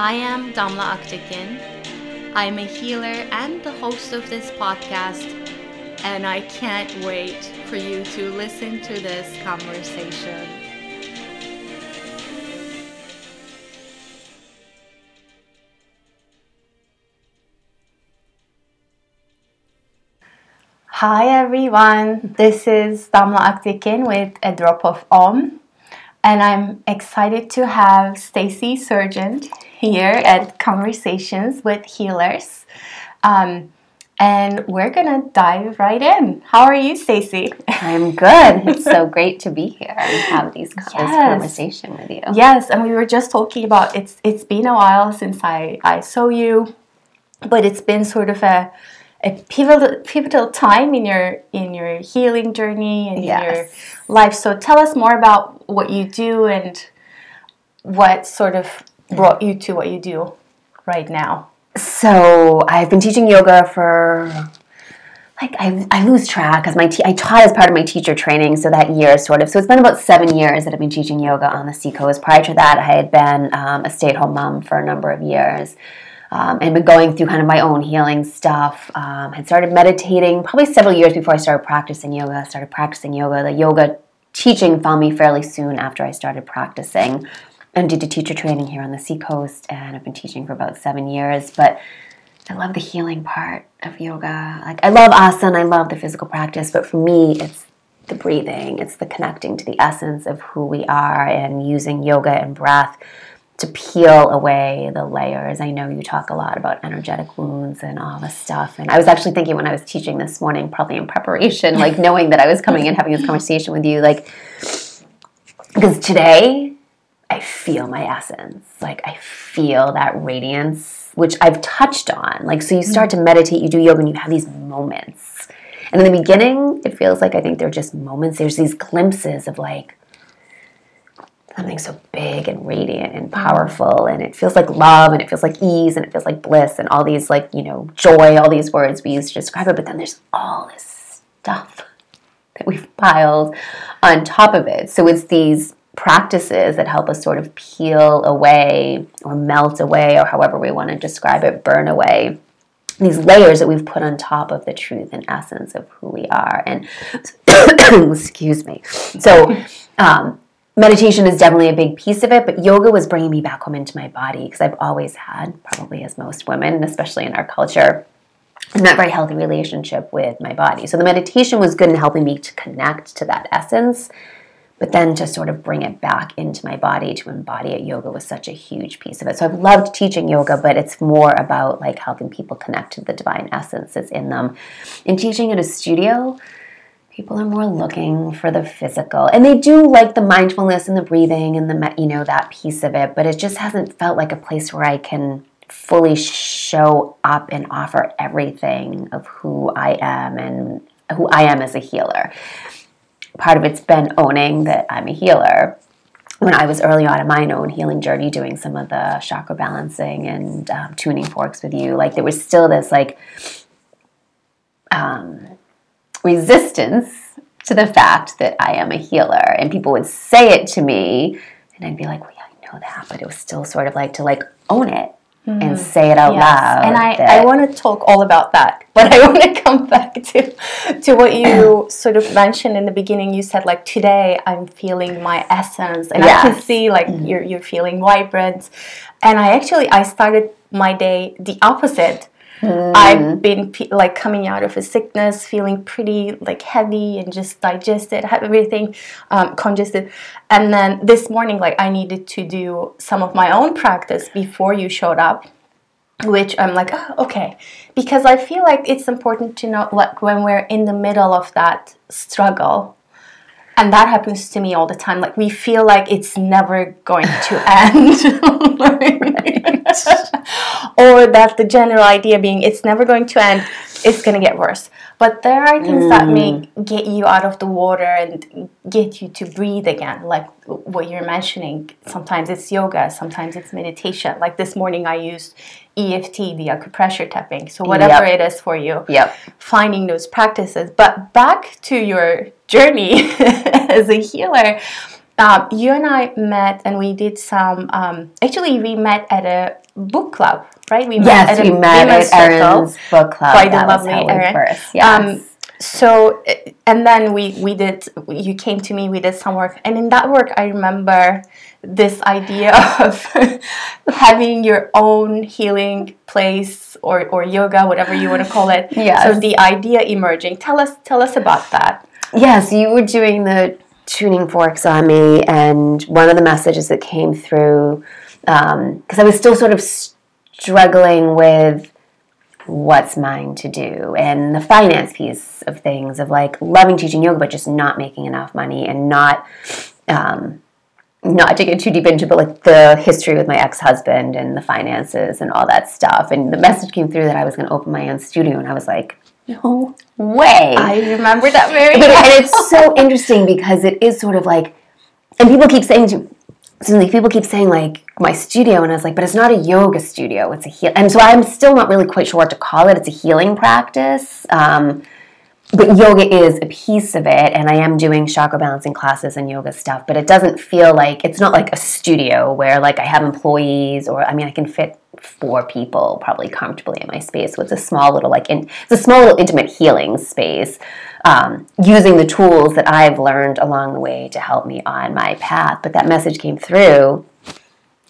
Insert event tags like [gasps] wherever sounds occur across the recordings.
I am Damla Aktekin. I'm a healer and the host of this podcast, and I can't wait for you to listen to this conversation. Hi everyone, this is Damla Aktekin with A Drop of Om, and I'm excited to have Stacy Sargent here at Conversations with Healers. Um, and we're gonna dive right in. How are you, Stacy? I'm good. It's so [laughs] great to be here and have these yes. this conversation with you. Yes, and we were just talking about it's. It's been a while since I I saw you, but it's been sort of a a pivotal pivotal time in your in your healing journey and yes. your life. So tell us more about what you do and what sort of brought you to what you do right now? So I've been teaching yoga for like I, I lose track because my te- I taught as part of my teacher training, so that year sort of. So it's been about seven years that I've been teaching yoga on the Seacoast. Prior to that, I had been um, a stay-at-home mom for a number of years. Um, and been going through kind of my own healing stuff. Um, had started meditating probably several years before I started practicing yoga. I started practicing yoga. The yoga teaching found me fairly soon after I started practicing and did a teacher training here on the seacoast and I've been teaching for about seven years. But I love the healing part of yoga. Like I love asana, I love the physical practice, but for me it's the breathing, it's the connecting to the essence of who we are and using yoga and breath to peel away the layers. I know you talk a lot about energetic wounds and all this stuff. And I was actually thinking when I was teaching this morning, probably in preparation, like [laughs] knowing that I was coming and having this conversation with you, like because today I feel my essence. Like I feel that radiance, which I've touched on. Like, so you start to mm-hmm. meditate, you do yoga, and you have these moments. And in the beginning, it feels like I think they're just moments. There's these glimpses of like something so big and radiant and powerful. And it feels like love and it feels like ease and it feels like bliss and all these, like, you know, joy, all these words we use to describe it. But then there's all this stuff that we've piled on top of it. So it's these practices that help us sort of peel away or melt away, or however we want to describe it, burn away these layers that we've put on top of the truth and essence of who we are. And [coughs] excuse me. So, um, meditation is definitely a big piece of it, but yoga was bringing me back home into my body because I've always had, probably as most women, especially in our culture, not very healthy relationship with my body. So the meditation was good in helping me to connect to that essence but then to sort of bring it back into my body to embody it yoga was such a huge piece of it so i've loved teaching yoga but it's more about like helping people connect to the divine essence that's in them in teaching at a studio people are more looking for the physical and they do like the mindfulness and the breathing and the you know that piece of it but it just hasn't felt like a place where i can fully show up and offer everything of who i am and who i am as a healer part of it's been owning that I'm a healer. When I was early on in my own healing journey, doing some of the chakra balancing and um, tuning forks with you, like there was still this like um, resistance to the fact that I am a healer, and people would say it to me, and I'd be like, "Well, yeah, I know that," but it was still sort of like to like own it mm. and say it out yes. loud. And I, I want to talk all about that, [laughs] but I want to come back to to what you [clears throat] sort of mentioned in the beginning. You said like today I'm feeling my essence, and yes. I can see like mm. you're you're feeling vibrant. And I actually I started my day the opposite. Mm. I've been like coming out of a sickness, feeling pretty like heavy and just digested, [laughs] have everything um, congested. And then this morning, like I needed to do some of my own practice before you showed up, which I'm like, oh, okay, because I feel like it's important to know like when we're in the middle of that struggle and that happens to me all the time like we feel like it's never going to [laughs] end [laughs] [laughs] or that the general idea being it's never going to end, it's going to get worse. But there are things that may get you out of the water and get you to breathe again, like what you're mentioning. Sometimes it's yoga, sometimes it's meditation. Like this morning, I used EFT, the acupressure tapping. So whatever Yep. it is for you, Yep. finding those practices. But back to your journey [laughs] as a healer, um, you and I met and we did some. Um, actually, we met at a book club, right? We Yes, at we a met at circle Erin's book club. by the that lovely Erin. first. Yes. Um, so uh, and then we we did you came to me we did some work and in that work i remember this idea [laughs] of having your own healing place or, or yoga whatever you want to call it Yes. so the idea emerging tell us tell us about that Yes, you were doing the tuning forks on me, and one of the messages that came through, because I was still sort of struggling with what's mine to do and the finance piece of things, of like loving teaching yoga, but just not making enough money and not. Um, not to get too deep into, but like the history with my ex husband and the finances and all that stuff. And the message came through that I was going to open my own studio, and I was like, no way. i remember that very But well. and it's so interesting because it is sort of like, and people keep saying to, so like people keep saying like my studio, and I was like, but it's not a yoga studio; it's a heal. And so I'm still not really quite sure what to call it. It's a healing practice. Um, but yoga is a piece of it, and I am doing chakra balancing classes and yoga stuff. But it doesn't feel like it's not like a studio where like I have employees, or I mean, I can fit four people probably comfortably in my space. So it's a small little like in, it's a small little intimate healing space, um, using the tools that I've learned along the way to help me on my path. But that message came through.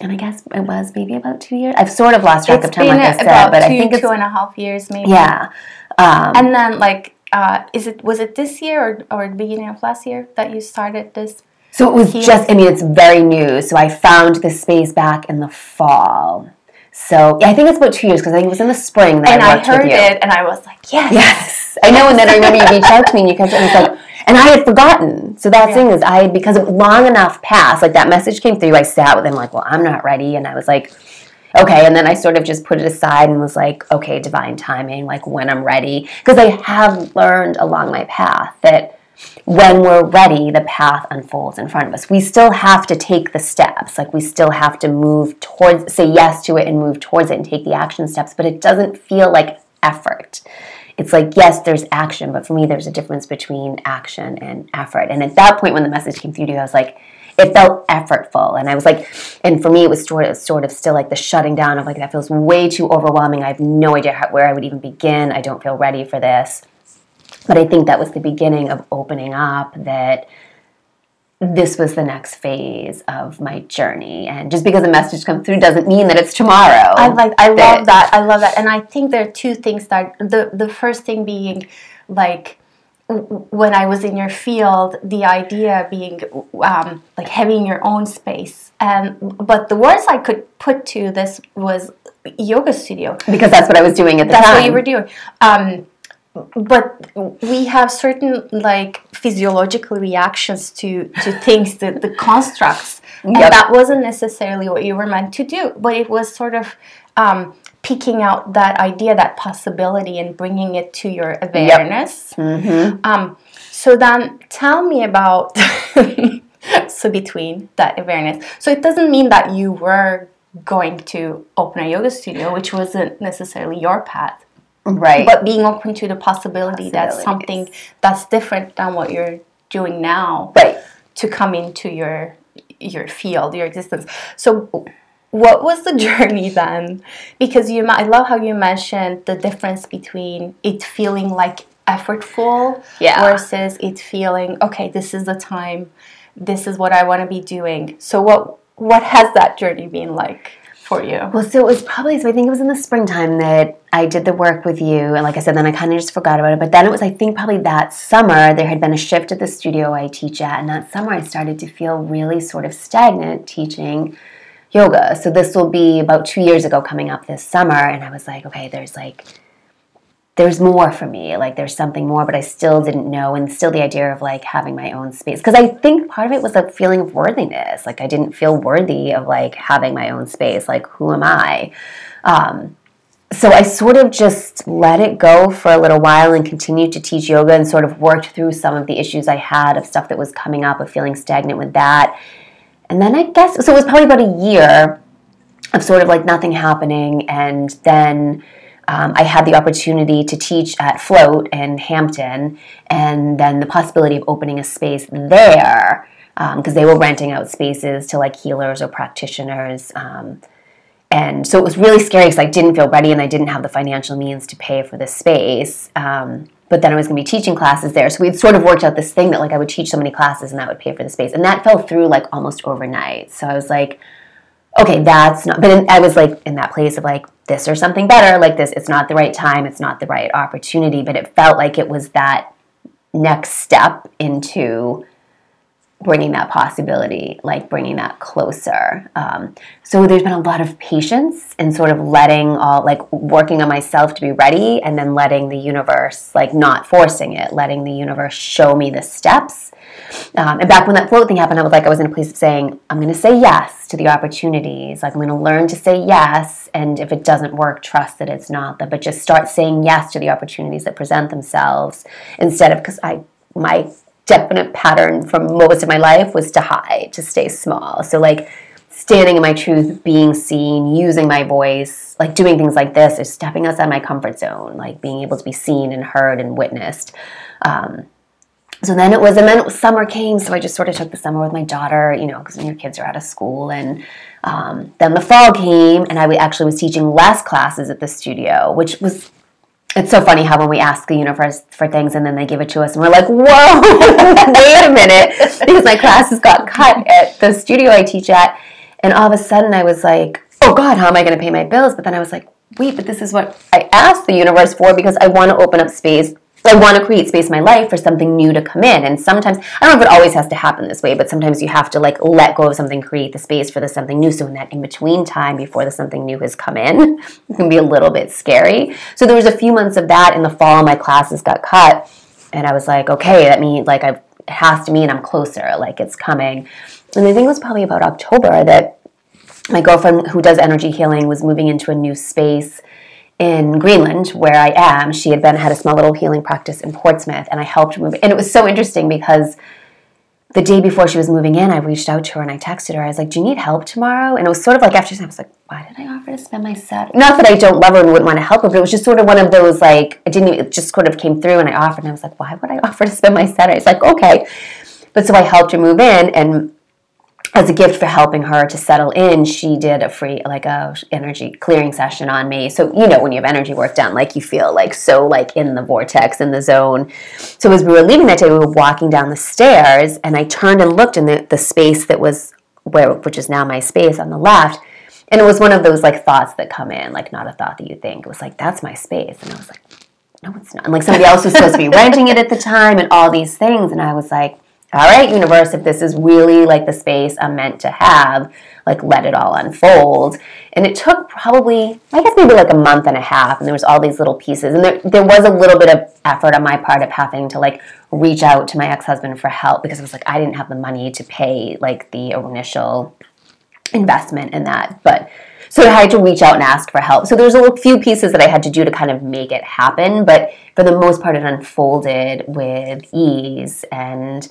And I guess it was maybe about two years. I've sort of lost track it's of time, like I said, but two, I think it's two and a half years maybe yeah. Um, and then like uh, is it was it this year or, or the beginning of last year that you started this So it was just, I mean, it's very new. So I found this space back in the fall. So yeah, I think it's about two years because I think it was in the spring that and I I heard it, and I was like, yes. Yes, I know. And then I remember you reached out to me and you kept, and it's like, and I had forgotten. So that thing is, I because it long enough passed, like that message came through. I sat with him like, well, I'm not ready, and I was like, okay. And then I sort of just put it aside and was like, okay, divine timing, like when I'm ready, because I have learned along my path that when we're ready, the path unfolds in front of us. We still have to take the steps. Like we still have to move towards, say yes to it and move towards it and take the action steps, but it doesn't feel like effort. It's like, yes, there's action, but for me, there's a difference between action and effort. And at that point, when the message came through to you, I was like, it felt effortful. And I was like, and for me, it was sort of, sort of still like the shutting down of like, that feels way too overwhelming. I have no idea how, where I would even begin. I don't feel ready for this. But I think that was the beginning of opening up that this was the next phase of my journey. And just because a message comes through doesn't mean that it's tomorrow. I like I That- love that. I love that. And I think there are two things that the the first thing being like when I was in your field, the idea being um, like having your own space. And but the words I could put to this was yoga studio. Because that's what I was doing at the That's time. That's what you were doing. Um, but we have certain like physiological reactions to to things, the, the constructs, and Yep. that wasn't necessarily what you were meant to do. But it was sort of um, picking out that idea, that possibility, and bringing it to your awareness. Mm-hmm. Um, so then, tell me about [laughs] so between that awareness. So it doesn't mean that you were going to open a yoga studio, which wasn't necessarily your path Right. but being open to the possibility that something that's different than what you're doing now right. to come into your your field your existence so what was the [laughs] journey then because you i love how you mentioned the difference between it feeling like effortful Yeah. versus it feeling okay this is the time this is what i want to be doing so what what has that journey been like for you Well, so it was probably, so I think it was in the springtime that I did the work with you. And like I said, then I kind of just forgot about it. But then it was, I think, probably that summer, there had been a shift at the studio I teach at. And that summer, I started to feel really sort of stagnant teaching yoga. So this will be about two years ago coming up this summer. And I was like, okay, there's like, there's more for me. Like there's something more, but I still didn't know. And still the idea of like having my own space. Because I think part of it was a feeling of worthiness. Like I didn't feel worthy of like having my own space. Like who am I? Um, so I sort of just let it go for a little while and continued to teach yoga and sort of worked through some of the issues I had of stuff that was coming up, of feeling stagnant with that. And then I guess, so it was probably about a year of sort of like nothing happening. And then um, I had the opportunity to teach at Float in Hampton, and then the possibility of opening a space there because um, they were renting out spaces to like healers or practitioners. Um, and so it was really scary because I didn't feel ready and I didn't have the financial means to pay for this space. Um, but then I was going to be teaching classes there. So we'd sort of worked out this thing that like I would teach so many classes and that would pay for the space. And that fell through like almost overnight. So I was like, okay, that's not, but in, I was like in that place of like, this or something better, like this, it's not the right time, it's not the right opportunity, but it felt like it was that next step into bringing that possibility, like bringing that closer. Um, so there's been a lot of patience and sort of letting all, like working on myself to be ready and then letting the universe, like not forcing it, letting the universe show me the steps um, and back when that float thing happened, I was like, I was in a place of saying, I'm going to say yes to the opportunities. Like, I'm going to learn to say yes. And if it doesn't work, trust that it's not that, but just start saying yes to the opportunities that present themselves instead of, because I, my definite pattern from most of my life was to hide, to stay small. So, like, standing in my truth, being seen, using my voice, like doing things like this, is stepping outside my comfort zone, like being able to be seen and heard and witnessed. Um, so then it was, and then summer came, so I just sort of took the summer with my daughter, you know, because when your kids are out of school. And um, then the fall came, and I actually was teaching less classes at the studio, which was, it's so funny how when we ask the universe for things and then they give it to us, and we're like, whoa, [laughs] wait a minute, because my classes got cut at the studio I teach at. And all of a sudden I was like, oh God, how am I going to pay my bills? But then I was like, wait, but this is what I asked the universe for because I want to open up space I want to create space in my life for something new to come in. And sometimes, I don't know if it always has to happen this way, but sometimes you have to like let go of something, create the space for the something new. So in that in between time before the something new has come in, [laughs] it can be a little bit scary. So there was a few months of that in the fall. My classes got cut, and I was like, okay, that means like I've, it has to mean I'm closer, like it's coming. And I think it was probably about October that my girlfriend who does energy healing was moving into a new space in Greenland, where I am, she had been had a small little healing practice in Portsmouth, and I helped move. And it was so interesting because the day before she was moving in, I reached out to her and I texted her. I was like, "Do you need help tomorrow?" And it was sort of like after I was like, "Why did I offer to spend my Saturday?" Not that I don't love her and wouldn't want to help her, but it was just sort of one of those like I didn't. It just sort of came through, and I offered, and I was like, "Why would I [laughs] offer to spend my Saturday?" It's like okay, but so I helped her move in and as a gift for helping her to settle in, she did a free like a energy clearing session on me. So you know when you have energy work done, like you feel like so like in the vortex in the zone. So as we were leaving that day, we were walking down the stairs, and I turned and looked in the, the space that was where which is now my space on the left. And it was one of those like thoughts that come in, like not a thought that you think. It was like, that's my space. And I was like, no, it's not. And like somebody else was supposed to be [laughs] renting it at the time and all these things. And I was like, all right, universe, if this is really like the space I'm meant to have, like let it all unfold. And it took probably, I guess maybe like a month and a half, and there was all these little pieces. And there, there was a little bit of effort on my part of having to like reach out to my ex-husband for help because it was like I didn't have the money to pay like the initial investment in that. But so I had to reach out and ask for help. So there's a few pieces that I had to do to kind of make it happen, but for the most part, it unfolded with ease and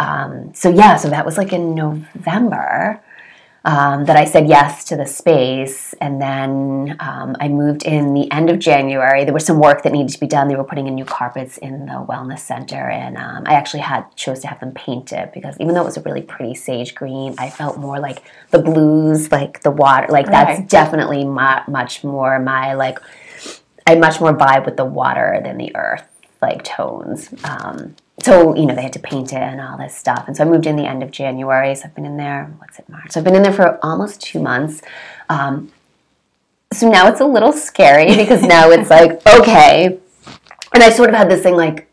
um, so yeah, so that was like in November um, that I said yes to the space, and then um, I moved in the end of January. There was some work that needed to be done. They were putting in new carpets in the wellness center, and um, I actually had chose to have them painted because even though it was a really pretty sage green, I felt more like the blues, like the water, like that's definitely my, much more my like. I much more vibe with the water than the earth like tones. So you know they had to paint it and all this stuff. And so i moved in the end of january. So i've been in there what's it march? So i've been in there for almost two months. Um, so now it's a little scary [laughs] because now it's like okay. And i sort of had this thing like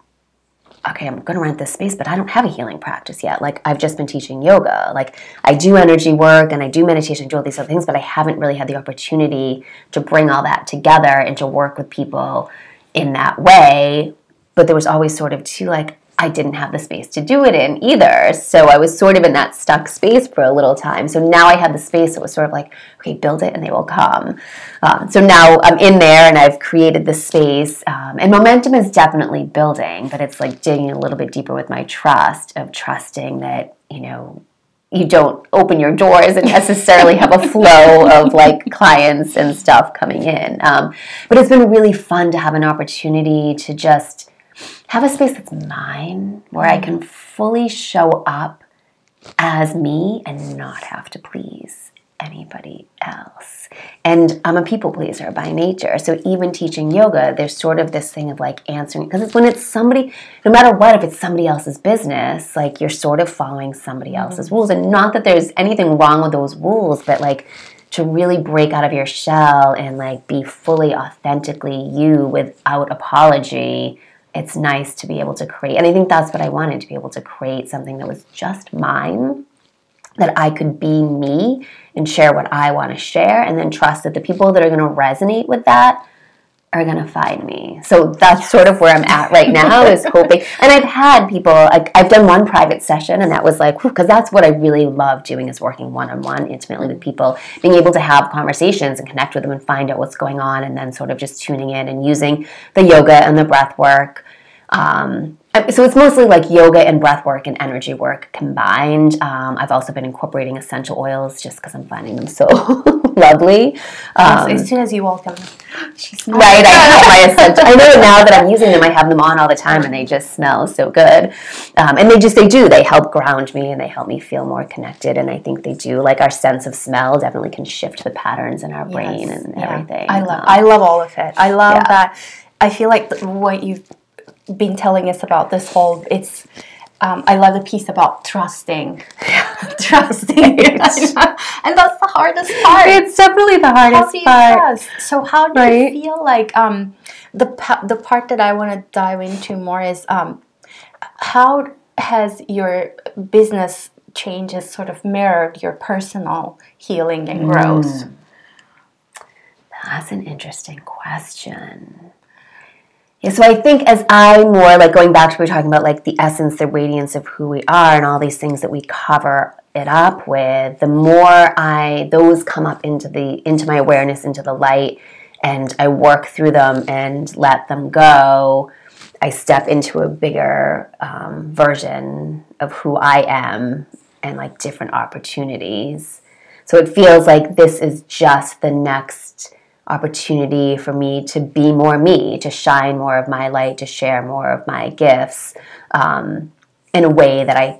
okay i'm going to rent this space but i don't have a healing practice yet. Like i've just been teaching yoga. Like i do energy work and i do meditation do all these other things but i haven't really had the opportunity to bring all that together and to work with people in that way. But there was always sort of too like I didn't have the space to do it in either. So I was sort of in that stuck space for a little time. So now I had the space. So It was sort of like, okay, build it and they will come. Um, so now I'm in there and I've created the space. Um, and momentum is definitely building, but it's like digging a little bit deeper with my trust of trusting that, you know, you don't open your doors and necessarily have a flow of like [laughs] clients and stuff coming in. Um, but it's been really fun to have an opportunity to just have a space that's mine where I mm. can fully show up as me and not have to please anybody else. And I'm a people pleaser by nature. So even teaching yoga, there's sort of this thing of like answering because it's when it's somebody, no matter what, if it's somebody else's business, like you're sort of following somebody mm-hmm. else's rules. And not that there's anything wrong with those rules, but like to really break out of your shell and like be fully authentically you without apology it's nice to be able to create. And I think that's what I wanted to be able to create something that was just mine, that I could be me and share what I want to share, and then trust that the people that are going to resonate with that are going to find me. So that's sort of where I'm at right now [laughs] is hoping. And I've had people, like, I've done one private session, and that was like, because that's what I really love doing is working one on one intimately with people, being able to have conversations and connect with them and find out what's going on, and then sort of just tuning in and using the yoga and the breath work um, so it's mostly like yoga and breath work and energy work combined. Um, I've also been incorporating essential oils just because I'm finding them so [laughs] [laughs] lovely. Um, as soon as you walk in, [gasps] right? I have my [laughs] essential. I know now that I'm using them, I have them on all the time, and they just smell so good. Um, and they just they do. They help ground me, and they help me feel more connected. And I think they do. Like our sense of smell definitely can shift the patterns in our brain yes, and yeah. everything. I love. Um, I love all of it. I love yeah. that. I feel like what you've been telling us about this whole it's um, I love the piece about trusting, [laughs] trusting, [laughs] and that's the hardest part. It's definitely the hardest how do you part. Trust? So how do right? you feel like um, the the part that I want to dive into more is um, how has your business changes sort of mirrored your personal healing and growth? Mm. That's an interesting question. Yeah, so I think as I more like going back to what we are talking about, like the essence, the radiance of who we are, and all these things that we cover it up with, the more I those come up into the into my awareness, into the light, and I work through them and let them go. I step into a bigger um, version of who I am and like different opportunities. So it feels like this is just the next opportunity for me to be more me, to shine more of my light, to share more of my gifts um, in a way that I,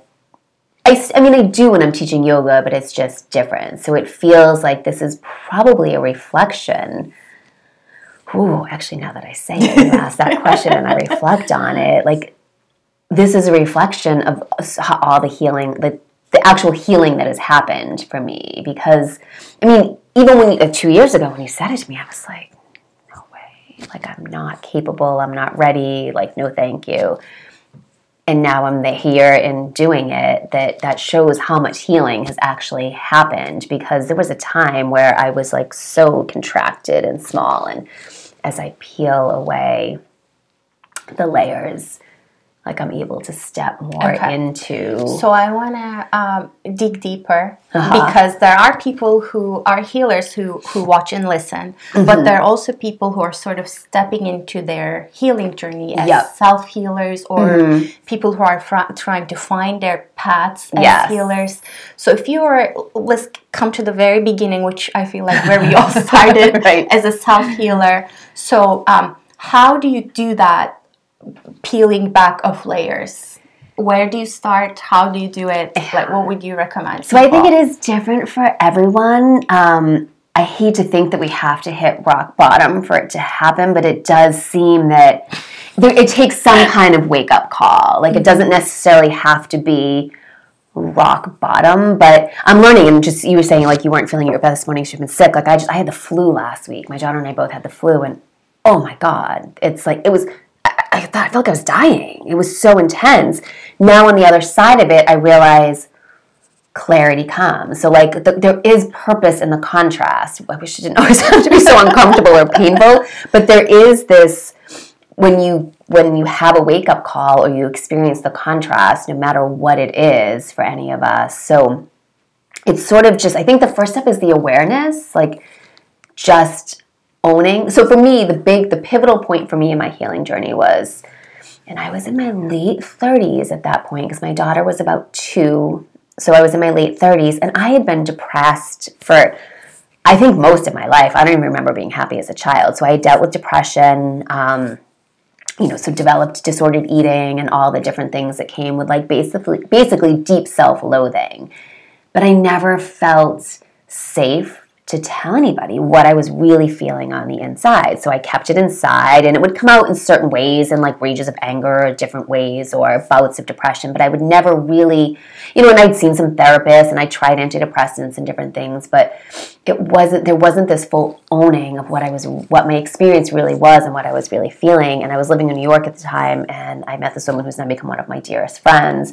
I, I mean, I do when I'm teaching yoga, but it's just different. So it feels like this is probably a reflection. Ooh, actually, now that I say it, you ask that question and I reflect on it, like this is a reflection of all the healing, the, the actual healing that has happened for me. Because, I mean, even when uh, two years ago when you said it to me, I was like, no way. Like I'm not capable. I'm not ready. Like no, thank you. And now I'm here and doing it. That that shows how much healing has actually happened because there was a time where I was like so contracted and small, and as I peel away the layers like I'm able to step more okay. into. So I want to um, dig deeper uh-huh. because there are people who are healers who who watch and listen, mm-hmm. but there are also people who are sort of stepping into their healing journey as yep. self healers or mm-hmm. people who are fr- trying to find their paths as yes. healers. So if you are, let's come to the very beginning, which I feel like where we all [laughs] started right. as a self healer. So um, how do you do that? Peeling back of layers. Where do you start? How do you do it? [sighs] Like what would you recommend so i think it is different for everyone. Um, i hate to think that we have to hit rock bottom for it to happen but it does seem that there, it takes some kind of wake up call. Like it doesn't necessarily have to be rock bottom but i'm learning and just you were saying like you weren't feeling your best this morning you've been sick. Like i just i had the flu last week. My daughter and i both had the flu and oh my god it's like it was I thought I felt like I was dying. It was so intense. Now on the other side of it, I realize clarity comes. So like the, there is purpose in the contrast. I wish it didn't [laughs] always have to be so uncomfortable or painful, but there is this when you when you have a wake up call or you experience the contrast, no matter what it is for any of us. So it's sort of just I think the first step is the awareness, like just owning. So for me, the big the pivotal point for me in my healing journey was and I was in my late 30s at that point because my daughter was about 2. So I was in my late 30s and I had been depressed for I think most of my life. I don't even remember being happy as a child. So I dealt with depression. Um, you know, so developed disordered eating and all the different things that came with like basically basically deep self-loathing. But I never felt safe to tell anybody what I was really feeling on the inside. So I kept it inside and it would come out in certain ways in like rages of anger or different ways or bouts of depression, but I would never really, you know, and I'd seen some therapists and I tried antidepressants and different things, but it wasn't there wasn't this full owning of what I was what my experience really was and what I was really feeling. And I was living in New York at the time and I met this woman who's now become one of my dearest friends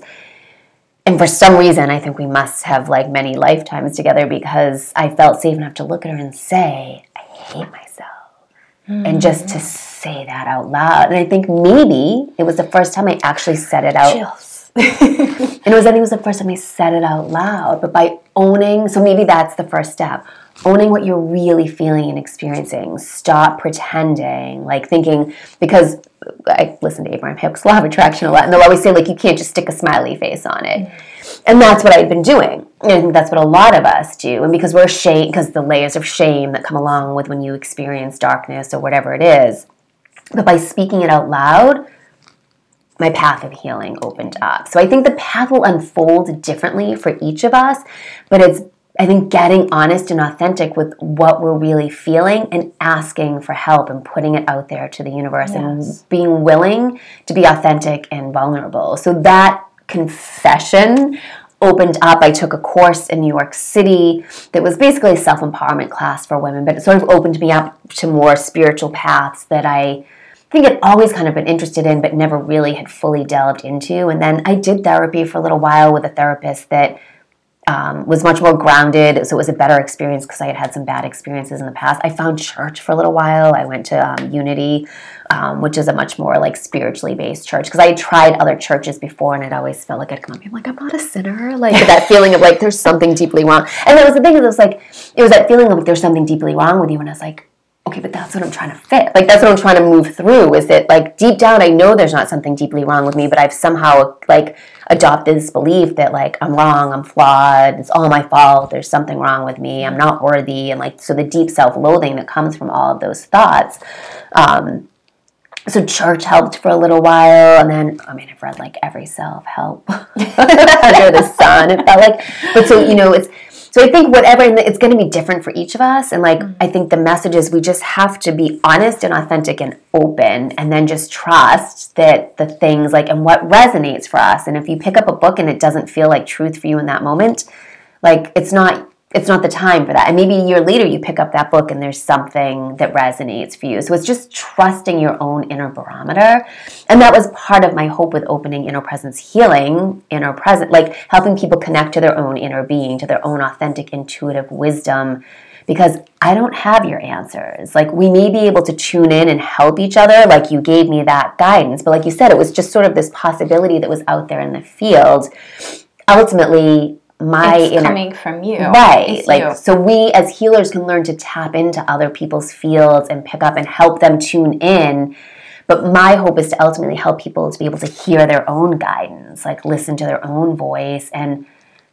and for some reason i think we must have like many lifetimes together because i felt safe enough to look at her and say i hate myself. Mm-hmm. and just to say that out loud. And i think maybe it was the first time i actually said it out Chills. [laughs] and it was i think it was the first time i said it out loud. But by owning so maybe that's the first step. Owning what you're really feeling and experiencing. Stop pretending. Like thinking because I listen to Abraham Hicks Law of Attraction a lot, and they'll always say like you can't just stick a smiley face on it, and that's what I've been doing. And I think that's what a lot of us do, and because we're shame, because the layers of shame that come along with when you experience darkness or whatever it is, but by speaking it out loud, my path of healing opened up. So I think the path will unfold differently for each of us, but it's I think getting honest and authentic with what we're really feeling and asking for help and putting it out there to the universe yes. and being willing to be authentic and vulnerable. So that confession opened up. I took a course in New York City that was basically a self empowerment class for women, but it sort of opened me up to more spiritual paths that I think had always kind of been interested in, but never really had fully delved into. And then I did therapy for a little while with a therapist that um, was much more grounded, so it was a better experience because I had had some bad experiences in the past. I found church for a little while. I went to um, Unity, um, which is a much more like spiritually based church because I had tried other churches before and it always felt like I'd come up and be like, I'm not a sinner. Like that [laughs] feeling of like there's something deeply wrong. And that was the thing, it was like, it was that feeling of like there's something deeply wrong with you. And I was like, okay, but that's what I'm trying to fit. Like that's what I'm trying to move through. Is that like deep down I know there's not something deeply wrong with me, but I've somehow like adopted this belief that like I'm wrong, I'm flawed, it's all my fault, there's something wrong with me, I'm not worthy, and like so the deep self-loathing that comes from all of those thoughts. Um, so church helped for a little while and then i mean i've read like every self-help [laughs] under the sun it felt like but so you know it's so I think whatever, it's going to be different for each of us. And like, mm-hmm. I think the message is we just have to be honest and authentic and open and then just trust that the things like, and what resonates for us. And if you pick up a book and it doesn't feel like truth for you in that moment, like it's not it's not the time for that. And maybe a year later you pick up that book and there's something that resonates for you. So it's just trusting your own inner barometer. And that was part of my hope with opening inner presence healing, inner present, like helping people connect to their own inner being, to their own authentic intuitive wisdom. Because I don't have your answers. Like, we may be able to tune in and help each other, like you gave me that guidance. But, like you said, it was just sort of this possibility that was out there in the field. Ultimately, my it's inner, coming from you. Right it's like you. so we as healers can learn to tap into other people's fields and pick up and help them tune in. But my hope is to ultimately help people to be able to hear their own guidance like listen to their own voice and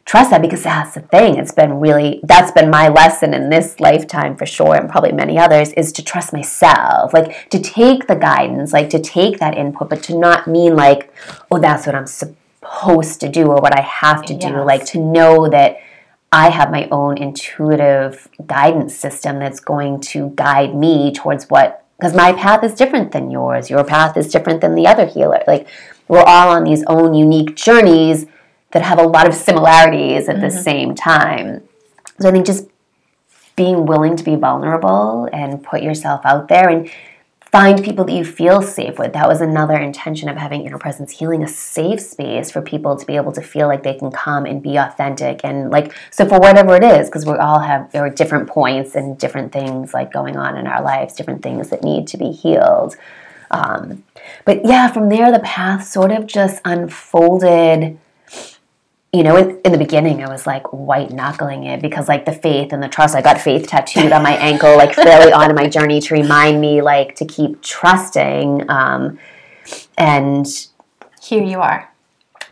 trust that because that's the thing. It's been really that's been my lesson in this lifetime for sure and probably many others is to trust myself like to take the guidance like to take that input but to not mean like oh that's what i'm supposed supposed to do or what I have to do. Yes. Like to know that I have my own intuitive guidance system that's going to guide me towards what, because my path is different than yours. Your path is different than the other healer. Like we're all on these own unique journeys that have a lot of similarities at mm-hmm. the same time. So I think just being willing to be vulnerable and put yourself out there and find people that you feel safe with. That was another intention of having inner presence healing, a safe space for people to be able to feel like they can come and be authentic and like so for whatever it is, because we all have there are different points and different things like going on in our lives, different things that need to be healed. Um, but yeah, from there, the path sort of just unfolded. You know, in, in the beginning, I was like white knuckling it because, like, the faith and the trust. I got faith tattooed on my ankle, like, fairly on my journey to remind me, like, to keep trusting. Um, and Here you are.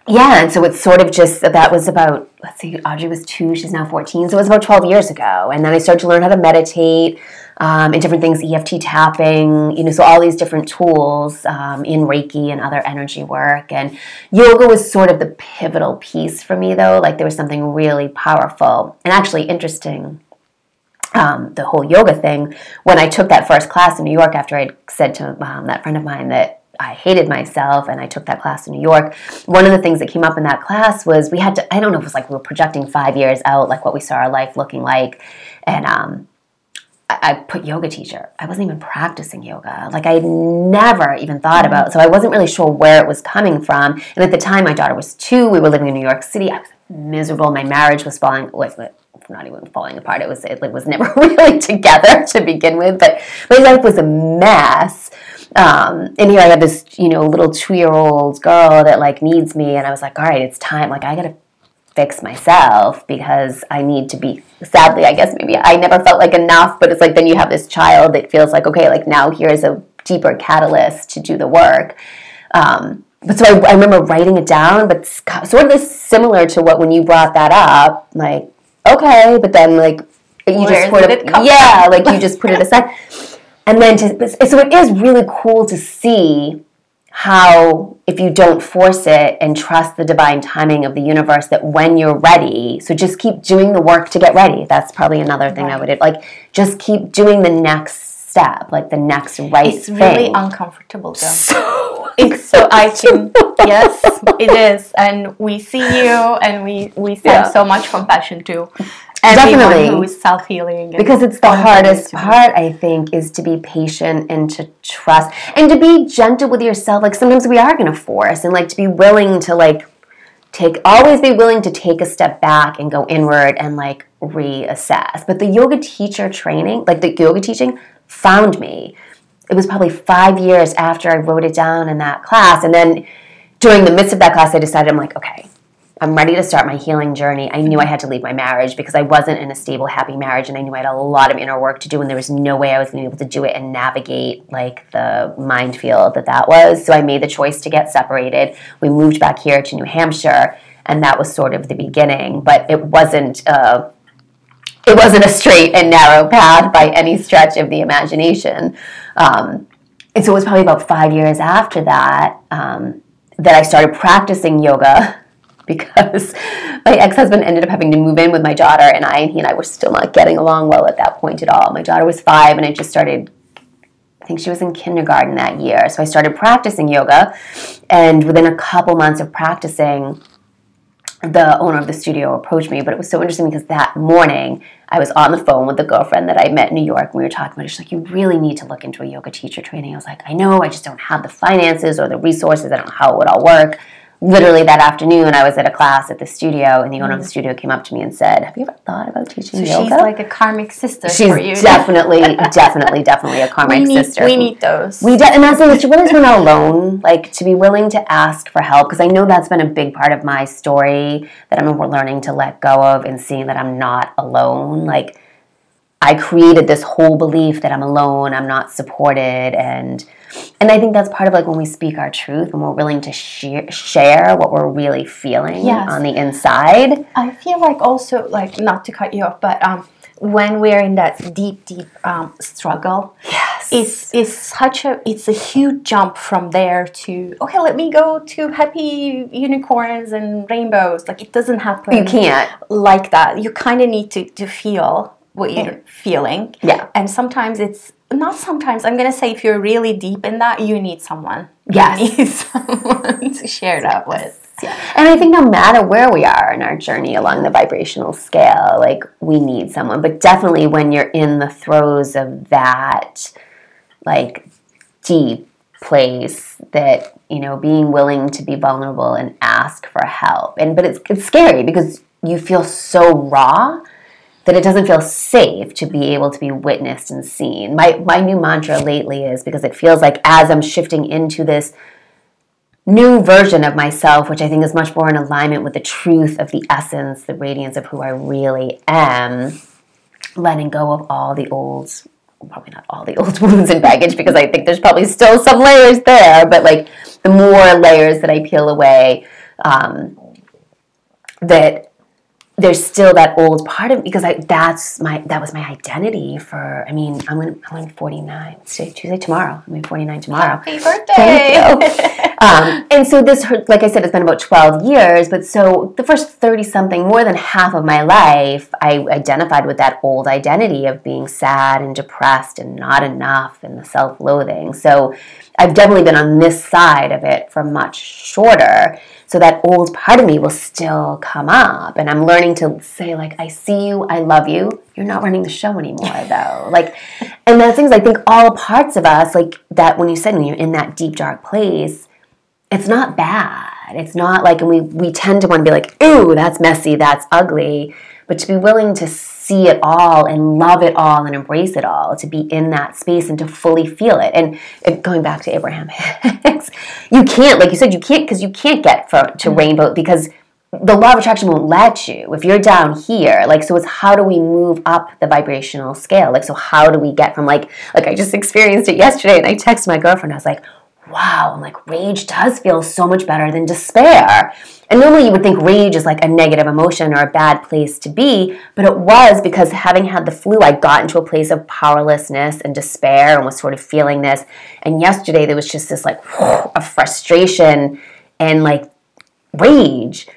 yeah, and so it's sort of just that was about let's see, Audrey was two, she's now fourteen, so it was about twelve years ago, and then I started to learn how to meditate um, and different things, EFT tapping, you know, so all these different tools um, in Reiki and other energy work, and yoga was sort of the pivotal piece for me, though. Like there was something really powerful and actually interesting um, the whole yoga thing, when I took that first class in New York after I'd said to um, that friend of mine that I hated myself and I took that class in New York, one of the things that came up in that class was we had to, I don't know if it was like we were projecting five years out, like what we saw our life looking like. And um, I, put yoga teacher. I wasn't even practicing yoga. Like I had never even thought about, so I wasn't really sure where it was coming from. And at the time, my daughter was two. We were living in New York City. I was miserable. My marriage was falling, like, not even falling apart. It was it was never [laughs] really together to begin with. But my life was a mess. Um, and here I have this, you know, little two year old girl that like needs me, and I was like, all right, it's time. Like I gotta fix myself because I need to be. Sadly, I guess maybe I never felt like enough. But it's like then you have this child that feels like okay, like now here's a deeper catalyst to do the work. Um, but so I, I remember writing it down, but sort of this similar to what when you brought that up, like okay, but then like you Where just sort of yeah, like you just put it aside, and then to so it is really cool to see how if you don't force it and trust the divine timing of the universe that when you're ready so just keep doing the work to get ready. That's probably another thing i would like just keep doing the next step like the next right It's really thing. uncomfortable though. so [laughs] It's so [laughs] I can yes, it is, and we see you, and we we send Yeah. so much compassion to everyone Definitely. who is self healing. because it's the hardest part i think is to be patient and to trust and to be gentle with yourself like sometimes we are going to force and like to be willing to like take always be willing to take a step back and go inward and like reassess but the yoga teacher training like the yoga teaching found me it was probably five years after i wrote it down in that class and then during the midst of that class i decided i'm like okay I'm ready to start my healing journey. I knew I had to leave my marriage because I wasn't in a stable, happy marriage, and I knew I had a lot of inner work to do, and there was no way I was going to be able to do it and navigate like the minefield that that was. So I made the choice to get separated. We moved back here to New Hampshire, and that was sort of the beginning. But it wasn't. Uh, it wasn't a straight and narrow path by any stretch of the imagination. Um, and so it was probably about five years after that um, that I started practicing yoga [laughs] [laughs] because my ex-husband ended up having to move in with my daughter and I and he and I were still not getting along well at that point at all. My daughter was five and I just started I think she was in kindergarten that year. So I started practicing yoga and within a couple months of practicing the owner of the studio approached me, but it was so interesting because that morning I was on the phone with the girlfriend that I met in New York and we were talking about it. She's like, You really need to look into a yoga teacher training. I was like, I know, I just don't have the finances or the resources. I don't know how it would all work. Literally that afternoon, I was at a class at the studio, and the owner of the mm. studio came up to me and said, Have you ever thought about teaching So yoga? she's like a karmic sister She's for you. definitely, [laughs] definitely, definitely a karmic we need, sister. We need those. We de- and that's the thing, realize we're not alone. Like to be willing to ask for help because I know that's been a big part of my story that I'm learning to let go of and seeing that I'm not alone. Like I created this whole belief that I'm alone, I'm not supported, and and I think that's part of like when we speak our truth, when we're willing to share, share what we're really feeling Yes. on the inside. I feel like also like not to cut you off, but um, when we're in that deep, deep um, struggle, Yes. it's it's such a it's a huge jump from there to okay, let me go to happy unicorns and rainbows. Like it doesn't happen. you can't. like that. You kind of need to to feel what you're feeling. Yeah. And sometimes it's not sometimes. I'm gonna say if you're really deep in that, you need someone. Yes. You need [laughs] someone to share that with. yeah. And I think no matter where we are in our journey along the vibrational scale, like we need someone. But definitely when you're in the throes of that, like deep place, that you know, being willing to be vulnerable and ask for help. And but it's it's scary because you feel so raw that it doesn't feel safe to be able to be witnessed and seen. My my new mantra lately is because it feels like as I'm shifting into this new version of myself, which I think is much more in alignment with the truth of the essence, the radiance of who I really am, letting go of all the old, probably not all the old [laughs] wounds and baggage, because I think there's probably still some layers there, but like the more layers that I peel away, um, that there's still that old part of me because I that's my that was my identity for I mean I'm gonna I'm 49 it's Tuesday tomorrow I'm 49 tomorrow Happy birthday! Thank you. um, and so this like I said it's been about 12 years but so the first 30 something more than half of my life I identified with that old identity of being sad and depressed and not enough and the self-loathing so I've definitely been on this side of it for much shorter so that old part of me will still come up. And I'm learning to say, like, I see you, I love you. You're not running the show anymore, [laughs] though. like, and that's things I think all parts of us, like that when you said when you're in that deep, dark place, it's not bad. It's not like, and we, we tend to want to be like, ooh, that's messy, that's ugly. But to be willing to see it all and love it all and embrace it all, to be in that space and to fully feel it. And going back to Abraham [laughs] Hicks, you can't, like you said, you can't because you can't get for, to mm-hmm. rainbow because the law of attraction won't let you if you're down here like so it's how do we move up the vibrational scale like so how do we get from like like i just experienced it yesterday and i texted my girlfriend i was like wow, like, rage does feel so much better than despair. And normally you would think rage is like a negative emotion or a bad place to be, but it was because having had the flu, I got into a place of powerlessness and despair and was sort of feeling this. And yesterday there was just this like of frustration and like rage.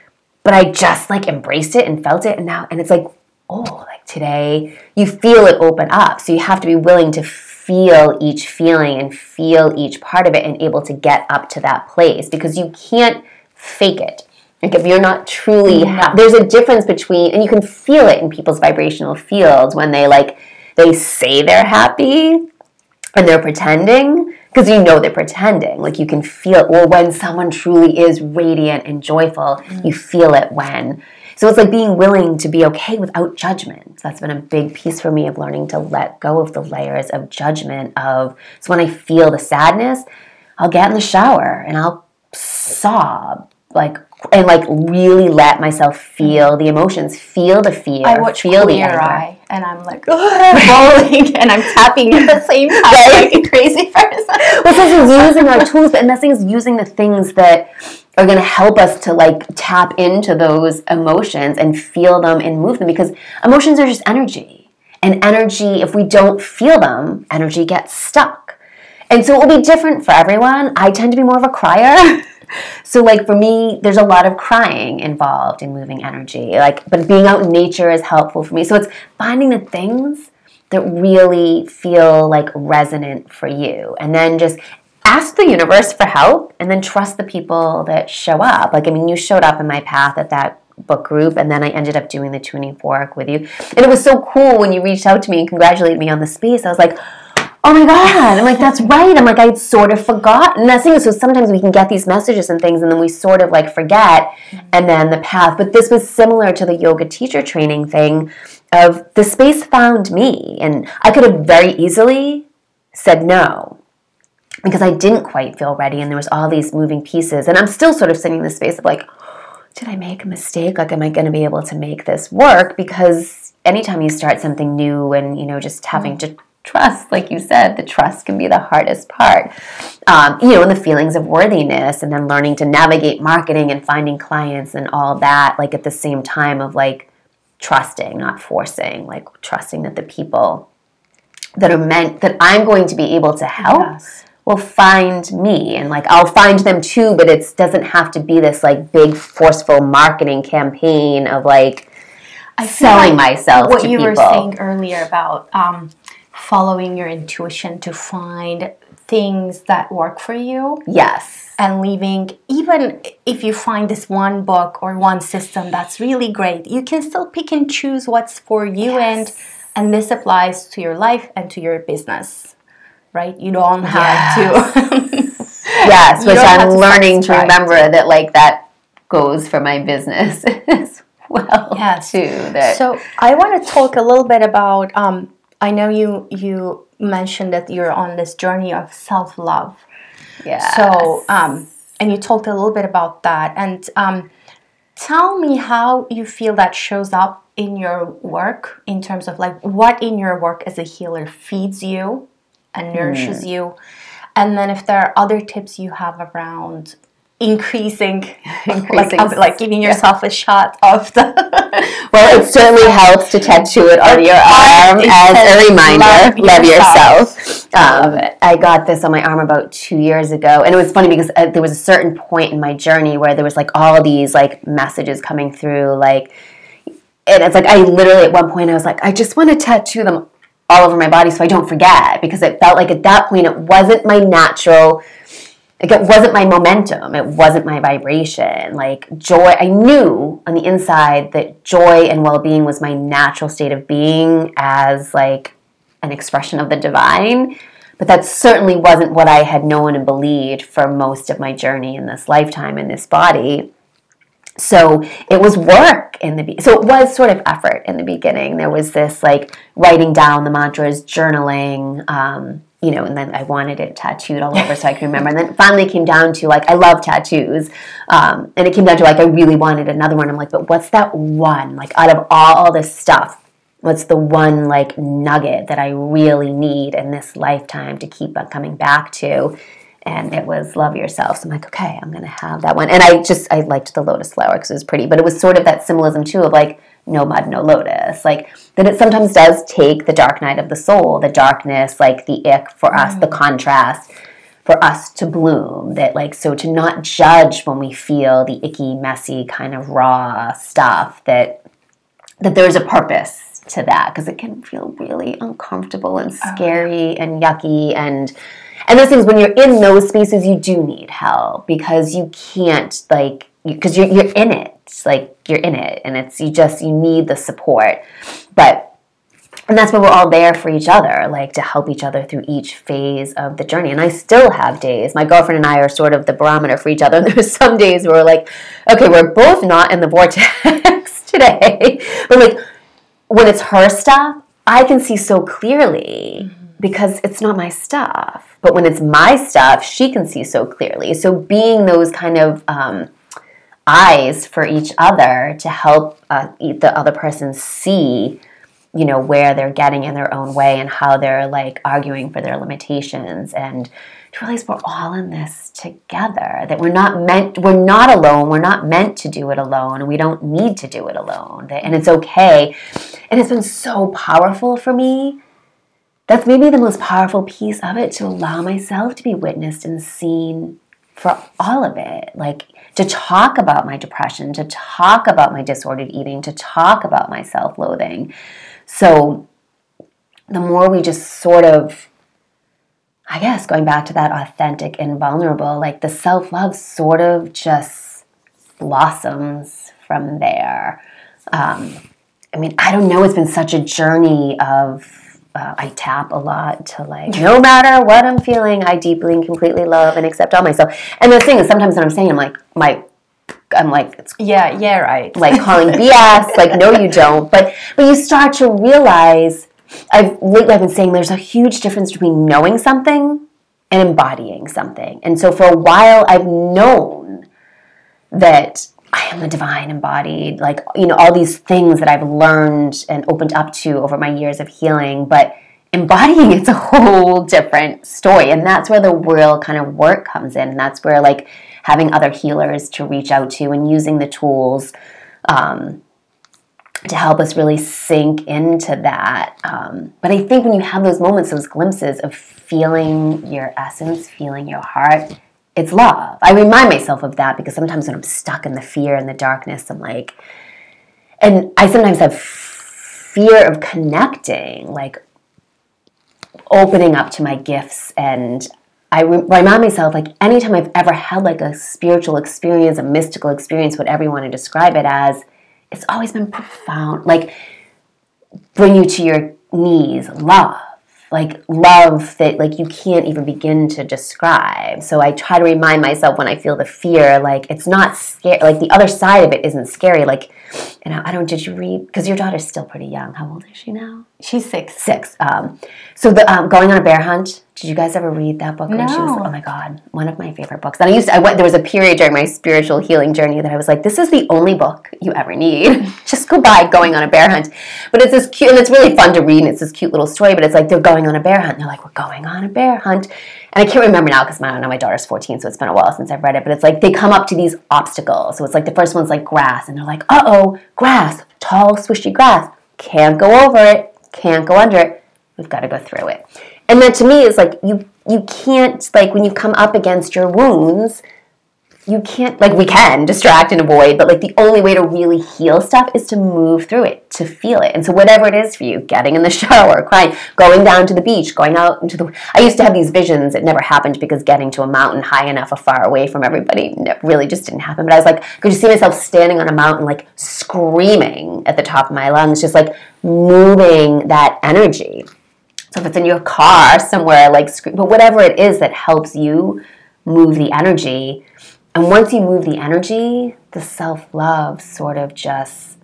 But I just like embraced it and felt it. And now, and it's like, oh, like today you feel it open up. So you have to be willing to feel each feeling and feel each part of it and able to get up to that place because you can't fake it. Like if you're not truly, ha- there's a difference between, and you can feel it in people's vibrational fields when they like, they say they're happy and they're pretending because you know they're pretending. Like you can feel, or when someone truly is radiant and joyful, mm. you feel it when so it's like being willing to be okay without judgment. That's been a big piece for me of learning to let go of the layers of judgment of so when I feel the sadness, I'll get in the shower and I'll sob like and like really let myself feel the emotions, feel the fear, I watch feel Queer the anger. Eye, and I'm like [laughs] bawling, and I'm tapping at the same time right? like [laughs] a crazy person. well, so using our [laughs] tools, and the thing is using the things that are going to help us to like tap into those emotions and feel them and move them because emotions are just energy. And energy, if we don't feel them, energy gets stuck. And so it will be different for everyone. I tend to be more of a crier. [laughs] so like for me, there's a lot of crying involved in moving energy. Like but being out in nature is helpful for me. So it's finding the things that really feel like resonant for you and then just ask the universe for help and then trust the people that show up. Like, I mean, you showed up in my path at that book group and then I ended up doing the tuning fork with you. And it was so cool when you reached out to me and congratulated me on the space. I was like, oh my God. I'm like, that's right. I'm like, I'd sort of forgotten. That's thing. So sometimes we can get these messages and things and then we sort of like forget mm-hmm. and then the path. But this was similar to the yoga teacher training thing of the space found me. And I could have very easily said no because I didn't quite feel ready and there was all these moving pieces. And I'm still sort of sitting in the space of like, did I make a mistake? Like, am I going to be able to make this work? Because anytime you start something new and, you know, just having to trust, like you said, the trust can be the hardest part. Um, you know, and the feelings of worthiness and then learning to navigate marketing and finding clients and all that, like at the same time of like trusting, not forcing, like trusting that the people that are meant, that I'm going to be able to help. Yes will find me and like I'll find them too, but it doesn't have to be this like big forceful marketing campaign of like I selling like myself. What you people. were saying earlier about um, following your intuition to find things that work for you. Yes. And leaving, even if you find this one book or one system that's really great, you can still pick and choose what's for you yes. and and this applies to your life and to your business right? You don't have yes. to. yes, [laughs] which I'm learning to remember that like that goes for my business [laughs] as well Yes. too. That So I want to talk a little bit about. Um, I know you you mentioned that you're on this journey of self love. yeah. So um, and you talked a little bit about that. And um, tell me how you feel that shows up in your work in terms of like what in your work as a healer feeds you and nourishes you, and then if there are other tips you have around increasing, [laughs] like Increasing of- like giving yourself a shot of the [laughs] Well, it certainly [laughs] helps to tattoo it on your arm as a reminder. "Love Love, yourself." yourself. Um, I got this on my arm about two years ago, and it was funny because uh, there was a certain point in my journey where there was like all these like messages coming through, like, and it's like I literally at one point I was like, I just want to tattoo them all over my body so I don't forget because it felt like at that point it wasn't my natural like it wasn't my momentum it wasn't my vibration. Like joy i knew on the inside that joy and well-being was my natural state of being as like an expression of the divine but that certainly wasn't what i had known and believed for most of my journey in this lifetime in this body so it was work in the be- so it was sort of effort in the beginning. There was this like writing down the mantras journaling um, you know and then i wanted it tattooed all over so i can remember. And then finally came down to like i love tattoos um, and it came down to like i really wanted another one. I'm like but what's that one? Like out of all this stuff what's the one like nugget that i really need in this lifetime to keep on coming back to and it was love yourself. So I'm like, okay, I'm gonna have that one. And I just I liked the lotus flower because it was pretty, but it was sort of that symbolism too of like no mud, no lotus. Like that it sometimes does take the dark night of the soul, the darkness, like the ick for us, the mm-hmm. contrast for us to bloom. That like so to not judge when we feel the icky, messy, kind of raw stuff. That that there's a purpose to that because it can feel really uncomfortable and uh-huh. scary and yucky and and those things when you're in those spaces you do need help because you can't like because you're, you're in it. Like you're in it and it's you just you need the support. But and that's why we're all there for each other like to help each other through each phase of the journey. And i still have days. My girlfriend and i are sort of the barometer for each other. And [laughs] there's some days where we're like okay we're both not in the vortex [laughs] today. But like when it's her stuff i can see so clearly mm-hmm. Because it's not my stuff. But when it's my stuff she can see so clearly. So being those kind of um, eyes for each other to help uh, the other person see you know where they're getting in their own way and how they're like arguing for their limitations and to realize we're all in this together that we're not meant we're not alone we're not meant to do it alone we don't need to do it alone and it's okay. And it's been so powerful for me that's maybe the most powerful piece of it to allow myself to be witnessed and seen for all of it like to talk about my depression to talk about my disordered eating to talk about my self-loathing so the more we just sort of I guess going back to that authentic and vulnerable, like the self love sort of just blossoms from there. Um, I mean, I don't know, it's been such a journey of, uh, I tap a lot to like, no matter what I'm feeling, I deeply and completely love and accept all myself. And the thing is, sometimes when I'm saying, I'm like, my, I'm like, it's yeah, yeah, right. like calling [laughs] BS, like no, you don't. But but you start to realize. I've lately I've been saying there's a huge difference between knowing something and embodying something. And so for a while I've known that I am the divine embodied, like you know all these things that I've learned and opened up to over my years of healing, but embodying [laughs] it's a whole different story and that's where the real kind of work comes in and that's where like having other healers to reach out to and using the tools um, to help us really sink into that. Um, but I think when you have those moments, those glimpses of feeling your essence, feeling your heart, it's love. I remind myself of that because sometimes when I'm stuck in the fear and the darkness, I'm like, and I sometimes have fear of connecting, like opening up to my gifts and I re- remind myself like anytime I've ever had like a spiritual experience, a mystical experience, whatever you want to describe it as, it's always been profound. Like bring you to your knees, love. Like love that like you can't even begin to describe. So I try to remind myself when I feel the fear, like it's not scary. Like the other side of it isn't scary. Like, you know, I don't. Did you read? Because your daughter's still pretty young. How old is she now? She's six. Six. Um, so the um, going on a bear hunt. Did you guys ever read that book? When she was, No. oh my god, one of my favorite books. And I used to, I went. There was a period during my spiritual healing journey that I was like, this is the only book you ever need. [laughs] Just go buy Going on a Bear Hunt. But it's this cute, and it's really fun to read. And it's this cute little story. But it's like they're going on a bear hunt. And they're like, we're going on a bear hunt. And I can't remember now because I don't know. My daughter's 14, so it's been a while since I've read it. But it's like they come up to these obstacles. So it's like the first one's like grass, and they're like, uh oh, grass, tall, swishy grass. Can't go over it. Can't go under it. We've got to go through it. And then to me, it's like you you can't like when you come up against your wounds, you can't like we can distract and avoid, but like the only way to really heal stuff is to move through it, to feel it. And so whatever it is for you, getting in the [laughs] shower, crying, going down to the beach, going out into the I used to have these visions. It never happened because getting to a mountain high enough or far away from everybody really just didn't happen. But I was like, could you see myself standing on a mountain like screaming at the top of my lungs, just like moving that energy. So if it's in your car somewhere, like, scream, but whatever it is that helps you move the energy. And once you move the energy, the self love sort of just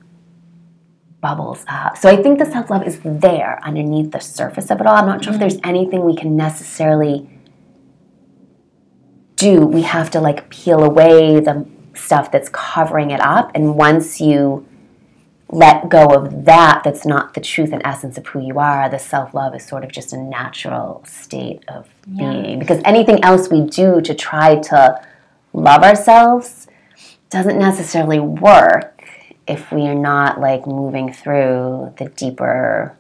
bubbles up. So I think the self love is there underneath the surface of it all. I'm not sure if mm-hmm. there's anything we can necessarily do. We have to like peel away the stuff that's covering it up. And once you let go of that that's not the truth and essence of who you are the self-love is sort of just a natural state of being because anything else we do to try to love ourselves doesn't necessarily work if we are not like moving through the deeper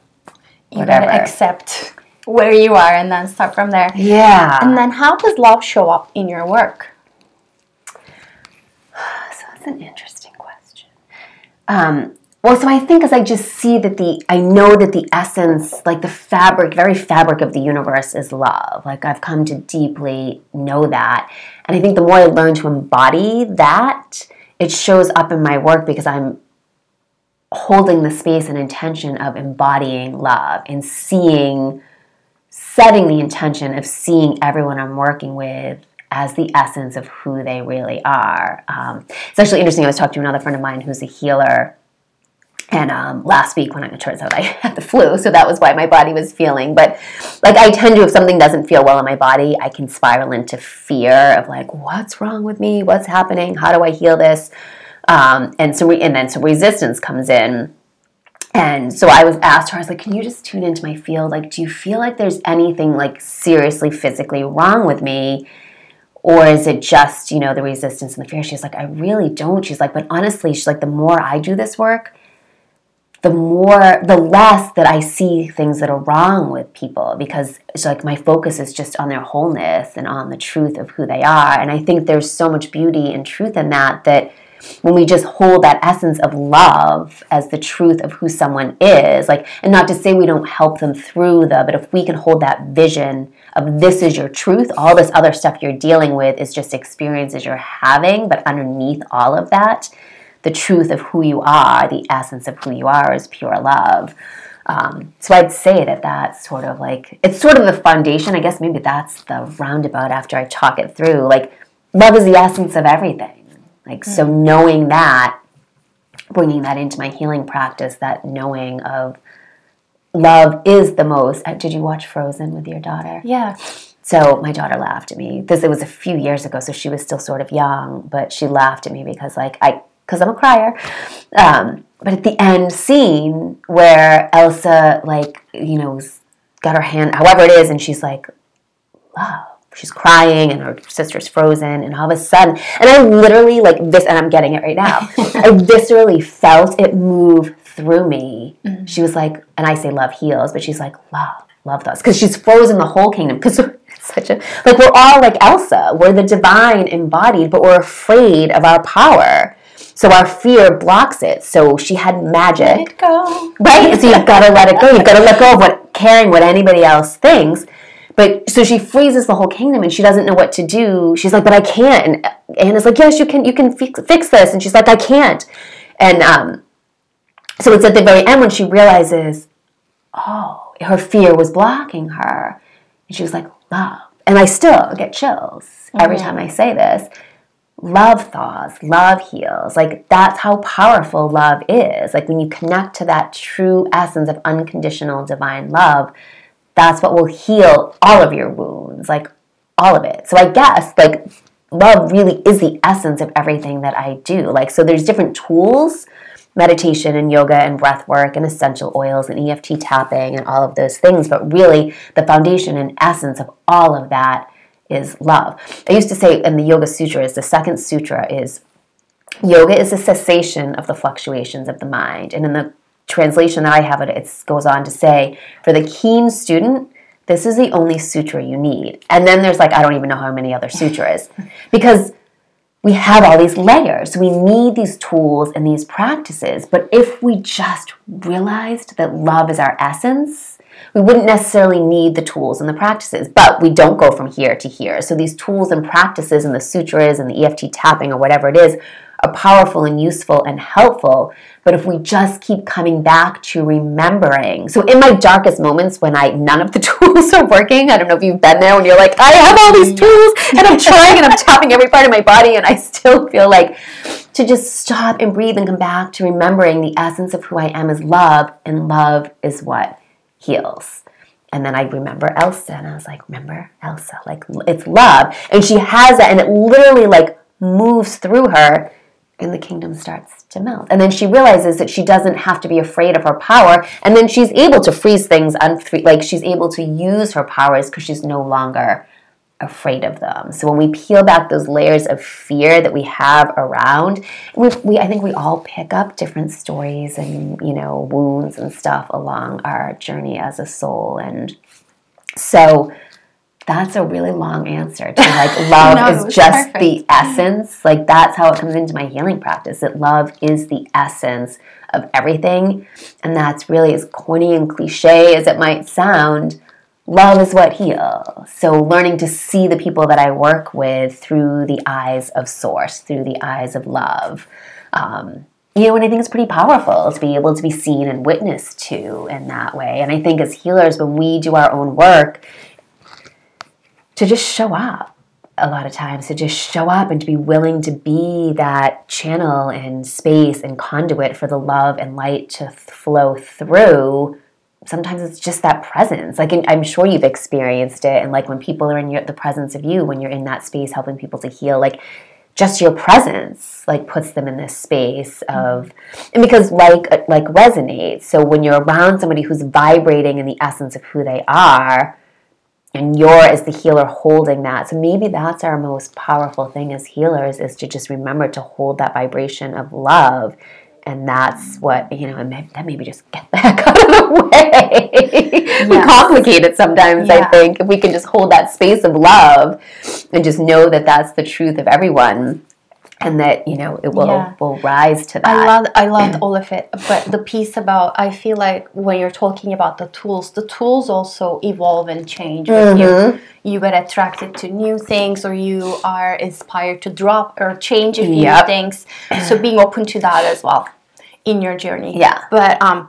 You whatever gotta accept where you are and then start from there. yeah And then how does love show up in your work? [sighs] So that's an interesting question. Um, well, so I think as I just see that the, I know that the essence, like the fabric, very fabric of the universe is love. Like I've come to deeply know that. And I think the more I learn to embody that, it shows up in my work because I'm holding the space and intention of embodying love and seeing, setting the intention of seeing everyone I'm working with as the essence of who they really are. Um, it's actually interesting. I was talking to another friend of mine who's a healer. And um, last week, when I, it turns out I [laughs] had the flu, so that was why my body was feeling. But like, I tend to, if something doesn't feel well in my body, I can spiral into fear of like, what's wrong with me? What's happening? How do I heal this? Um, and so, re- and then so resistance comes in. And so I was asked her, I was like, can you just tune into my field? Like, do you feel like there's anything like seriously physically wrong with me? Or is it just, you know, the resistance and the fear? She's like, I really don't. She's like, but honestly, she's like, the more I do this work, the more, the less that I see things that are wrong with people because it's like my focus is just on their wholeness and on the truth of who they are. And I think there's so much beauty and truth in that that when we just hold that essence of love as the truth of who someone is, like, and not to say we don't help them through the, but if we can hold that vision of this is your truth, all this other stuff you're dealing with is just experiences you're having, but underneath all of that, the truth of who you are, the essence of who you are is pure love. Um, so I'd say that that's sort of like, it's sort of the foundation. I guess maybe that's the roundabout after I talk it through. Like, love is the essence of everything. Like, so knowing that, bringing that into my healing practice, that knowing of love is the most. uh, Did you watch Frozen with your daughter? Yeah. So my daughter laughed at me. This it was a few years ago, so she was still sort of young, but she laughed at me because like I because I'm a crier. Um, but at the end scene where Elsa like you know got her hand however it is, and she's like love. She's crying and her sister's frozen, and all of a sudden, and I literally like this, and I'm getting it right now. [laughs] I viscerally felt it move through me. She was like, and I say love heals, but she's like, love, love those, because she's frozen the whole kingdom. Because [laughs] it's such a like we're all like Elsa, we're the divine embodied, but we're afraid of our power. So our fear blocks it. So she had magic Go. right? So you've got to let it go. You've got to let go of what caring what anybody else thinks. But so she freezes the whole kingdom, and she doesn't know what to do. She's like, "But I can't." And Anna's like, "Yes, you can. You can fix, fix this." And she's like, "I can't." And um, so it's at the very end when she realizes, oh, her fear was blocking her. And she was like, love. And I still get chills every time I say this. Love thaws, love heals. Like that's how powerful love is. Like when you connect to that true essence of unconditional divine love, that's what will heal all of your wounds, like all of it. So I guess like love really is the essence of everything that I do. Like so there's different tools meditation and yoga and breath work and essential oils and EFT tapping and all of those things. But really, the foundation and essence of all of that is love. I used to say in the Yoga Sutras, the second sutra is yoga is a cessation of the fluctuations of the mind. And in the translation that I have it, it goes on to say, for the keen student, this is the only sutra you need. And then there's like, I don't even know how many other sutras. [laughs] Because we have all these layers. We need these tools and these practices. But if we just realized that love is our essence, we wouldn't necessarily need the tools and the practices. But we don't go from here to here. So these tools and practices and the sutras and the EFT tapping or whatever it is are powerful and useful and helpful. But if we just keep coming back to remembering, so in my darkest moments when I none of the [laughs] tools are working, I don't know if you've been there when you're like, I have all these tools and I'm trying and I'm tapping every part of my body and I still feel like to just stop and breathe and come back to remembering the essence of who I am is love, and love is what heals. And then I remember Elsa, and I was like, remember Elsa? Like, it's love. And she has that, and it literally like moves through her and the kingdom starts to melt. And then she realizes that she doesn't have to be afraid of her power, and then she's able to freeze things, like she's able to use her powers because she's no longer afraid of them. So when we peel back those layers of fear that we have around, we, we I think we all pick up different stories and you know wounds and stuff along our journey as a soul, and so that's a really long answer to [laughs] like love no, is just perfect. the essence like that's how it comes into my healing practice that love is the essence of everything and that's really as corny and cliche as it might sound love is what heals so learning to see the people that i work with through the eyes of source through the eyes of love um, you know, and I think it's pretty powerful to be able to be seen and witnessed to in that way. And I think as healers, when we do our own work, to just show up a lot of times to just show up and to be willing to be that channel and space and conduit for the love and light to flow through sometimes it's just that presence. Like i'm sure you've experienced it. And like when people are in your, the presence of you when you're in that space helping people to heal like just your presence like puts them in this space mm-hmm. of and because like like resonates. So when you're around somebody who's vibrating in the essence of who they are and you're as the healer holding that. So maybe that's our most powerful thing as healers is to just remember to hold that vibration of love. And that's mm-hmm. what you know and that maybe just get the heck out of the way yes. we complicate it sometimes yeah. i think if we can just hold that space of love and just know that that's the truth of everyone and that you know it will yeah. will rise to that. I love I [clears throat] loved all of it, but the piece about I feel like when you're talking about the tools, the tools also evolve and change. Mm-hmm. You you get attracted to new things, or you are inspired to drop or change a few yep. things. So being open to that as well in your journey. Yeah, but um.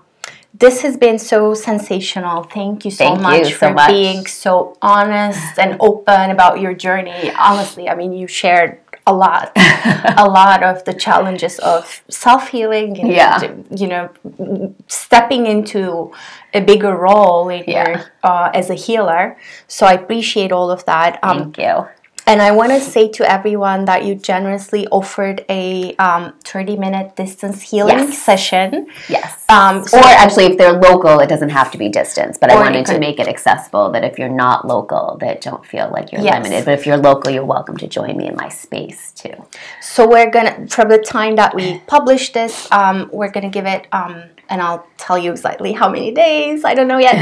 This has been so sensational. Thank you so Thank much you so for much. being so honest and open about your journey. Honestly, I mean, you shared a lot [laughs] a lot of the challenges of self-healing and yeah. you know stepping into a bigger role in yeah. your, uh, as a healer so i appreciate all of that um, thank you and I want to say to everyone that you generously offered a um, 30 minute distance healing yes. session. Yes. Um, so or actually, if they're local, it doesn't have to be distance, but I wanted to make it accessible that if you're not local, that don't feel like you're yes. limited. But if you're local, you're welcome to join me in my space too. So we're going to, from the time that we publish this, um, we're going to give it um, and I'll tell you exactly how many days. I don't know yet.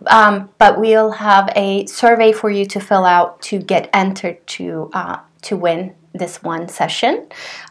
[laughs] um, but we'll have a survey for you to fill out to get entered to uh, to win this one session.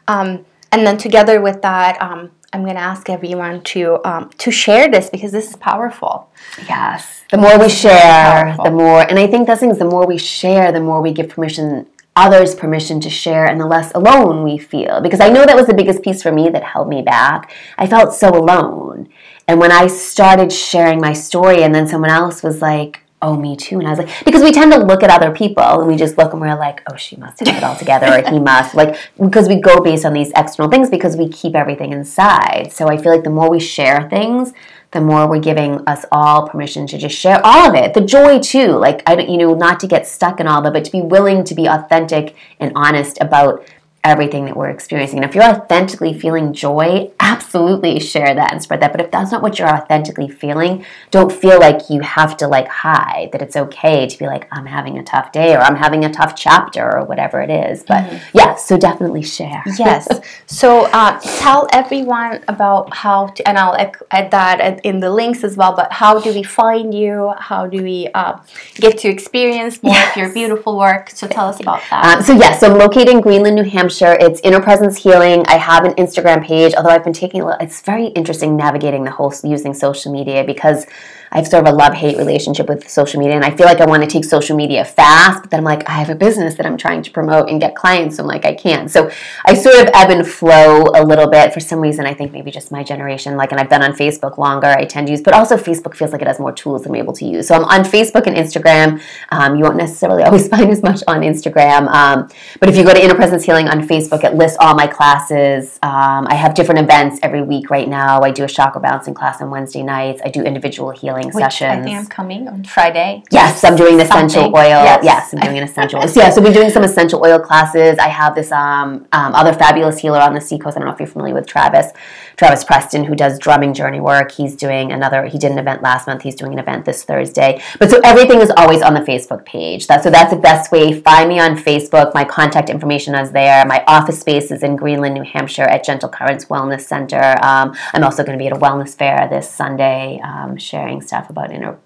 Um, and then together with that, um, I'm going to ask everyone to um, to share this because this is powerful. Yes, the more we share, the more, and I think that's things. The more we share, the more we give permission others permission to share and the less alone we feel. Because I know that was the biggest piece for me that held me back. I felt so alone. And when I started sharing my story, and then someone else was like, oh, me too. And I was like, because we tend to look at other people and we just look and we're like, oh, she must have it all together or he must. Like, because we go based on these external things because we keep everything inside. So I feel like the more we share things, the more we're giving us all permission to just share all of it. The joy too, like I don't, you know, not to get stuck in all of it, but to be willing to be authentic and honest about everything that we're experiencing. And if you're authentically feeling joy, absolutely share that and spread that. But if that's not what you're authentically feeling, don't feel like you have to like hide that it's okay to be like, I'm having a tough day or I'm having a tough chapter or whatever it is. But mm-hmm. yeah, so definitely share. [laughs] Yes. so uh, tell everyone about how to, and I'll add that in the links as well, but how do we find you? How do we uh, get to experience more yes. of your beautiful work? So tell us about that. Um, so yeah, so I'm located in Greenland, New Hampshire Hampshire. It's Inner Presence Healing. I have an Instagram page, although I've been taking a it's very interesting navigating the whole using social media because I have sort of a love hate relationship with social media, and I feel like I want to take social media fast, but then I'm like, I have a business that I'm trying to promote and get clients, so I'm like, I can't. So I sort of ebb and flow a little bit. For some reason, I think maybe just my generation, like, and I've been on Facebook longer, I tend to use, but also Facebook feels like it has more tools than I'm able to use. So I'm on Facebook and Instagram. Um, you won't necessarily [laughs] always find as much on Instagram, um, but if you go to Inner Presence Healing on Facebook, it lists all my classes. Um, I have different events every week right now. I do a chakra balancing class on Wednesday nights. I do individual healing healing Which sessions. I think I'm coming on Friday. Yes, I'm doing essential oil. Yes. yes. I'm doing an essential oil. [laughs] So yeah, so we're doing some essential oil classes. I have this um, um, other fabulous healer on the Seacoast. I don't know if you're familiar with Travis. Travis Preston, who does drumming journey work. He's doing another. He did an event last month. He's doing an event this Thursday. But so everything is always on the Facebook page. That, so that's the best way. Find me on Facebook. My contact information is there. My office space is in Greenland, New Hampshire, at Gentle Currents Wellness Center. Um, I'm also going to be at a wellness fair this Sunday, um, sharing stuff about inner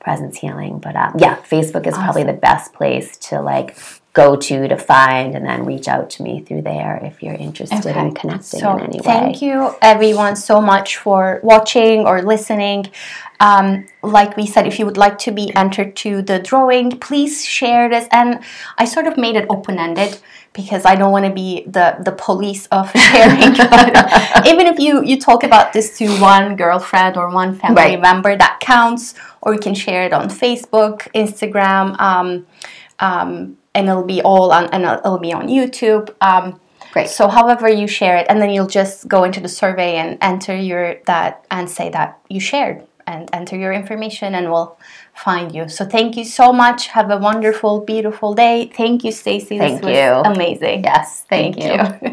presence healing. But um, yeah, Facebook is awesome. probably the best place to like go to to find and then reach out to me through there if you're interested okay. in connecting so in any way. Thank you everyone so much for watching or listening. Um, like we said, if you would like to be entered to the drawing, please share this. And I sort of made it open ended because I don't want to be the, the police of [laughs] sharing. [laughs] even if you, you talk about this to one girlfriend or one family right. member, that counts. Or you can share it on Facebook, Instagram. Um, um, and it'll be all on and it'll be on YouTube. Um, Great. So however you share it, and then you'll just go into the survey and enter your that and say that you shared and enter your information, and we'll find you. So thank you so much. Have a wonderful, beautiful day. Thank you, Stacy. Thank this you. amazing. Yes. Thank, thank you. you. [laughs]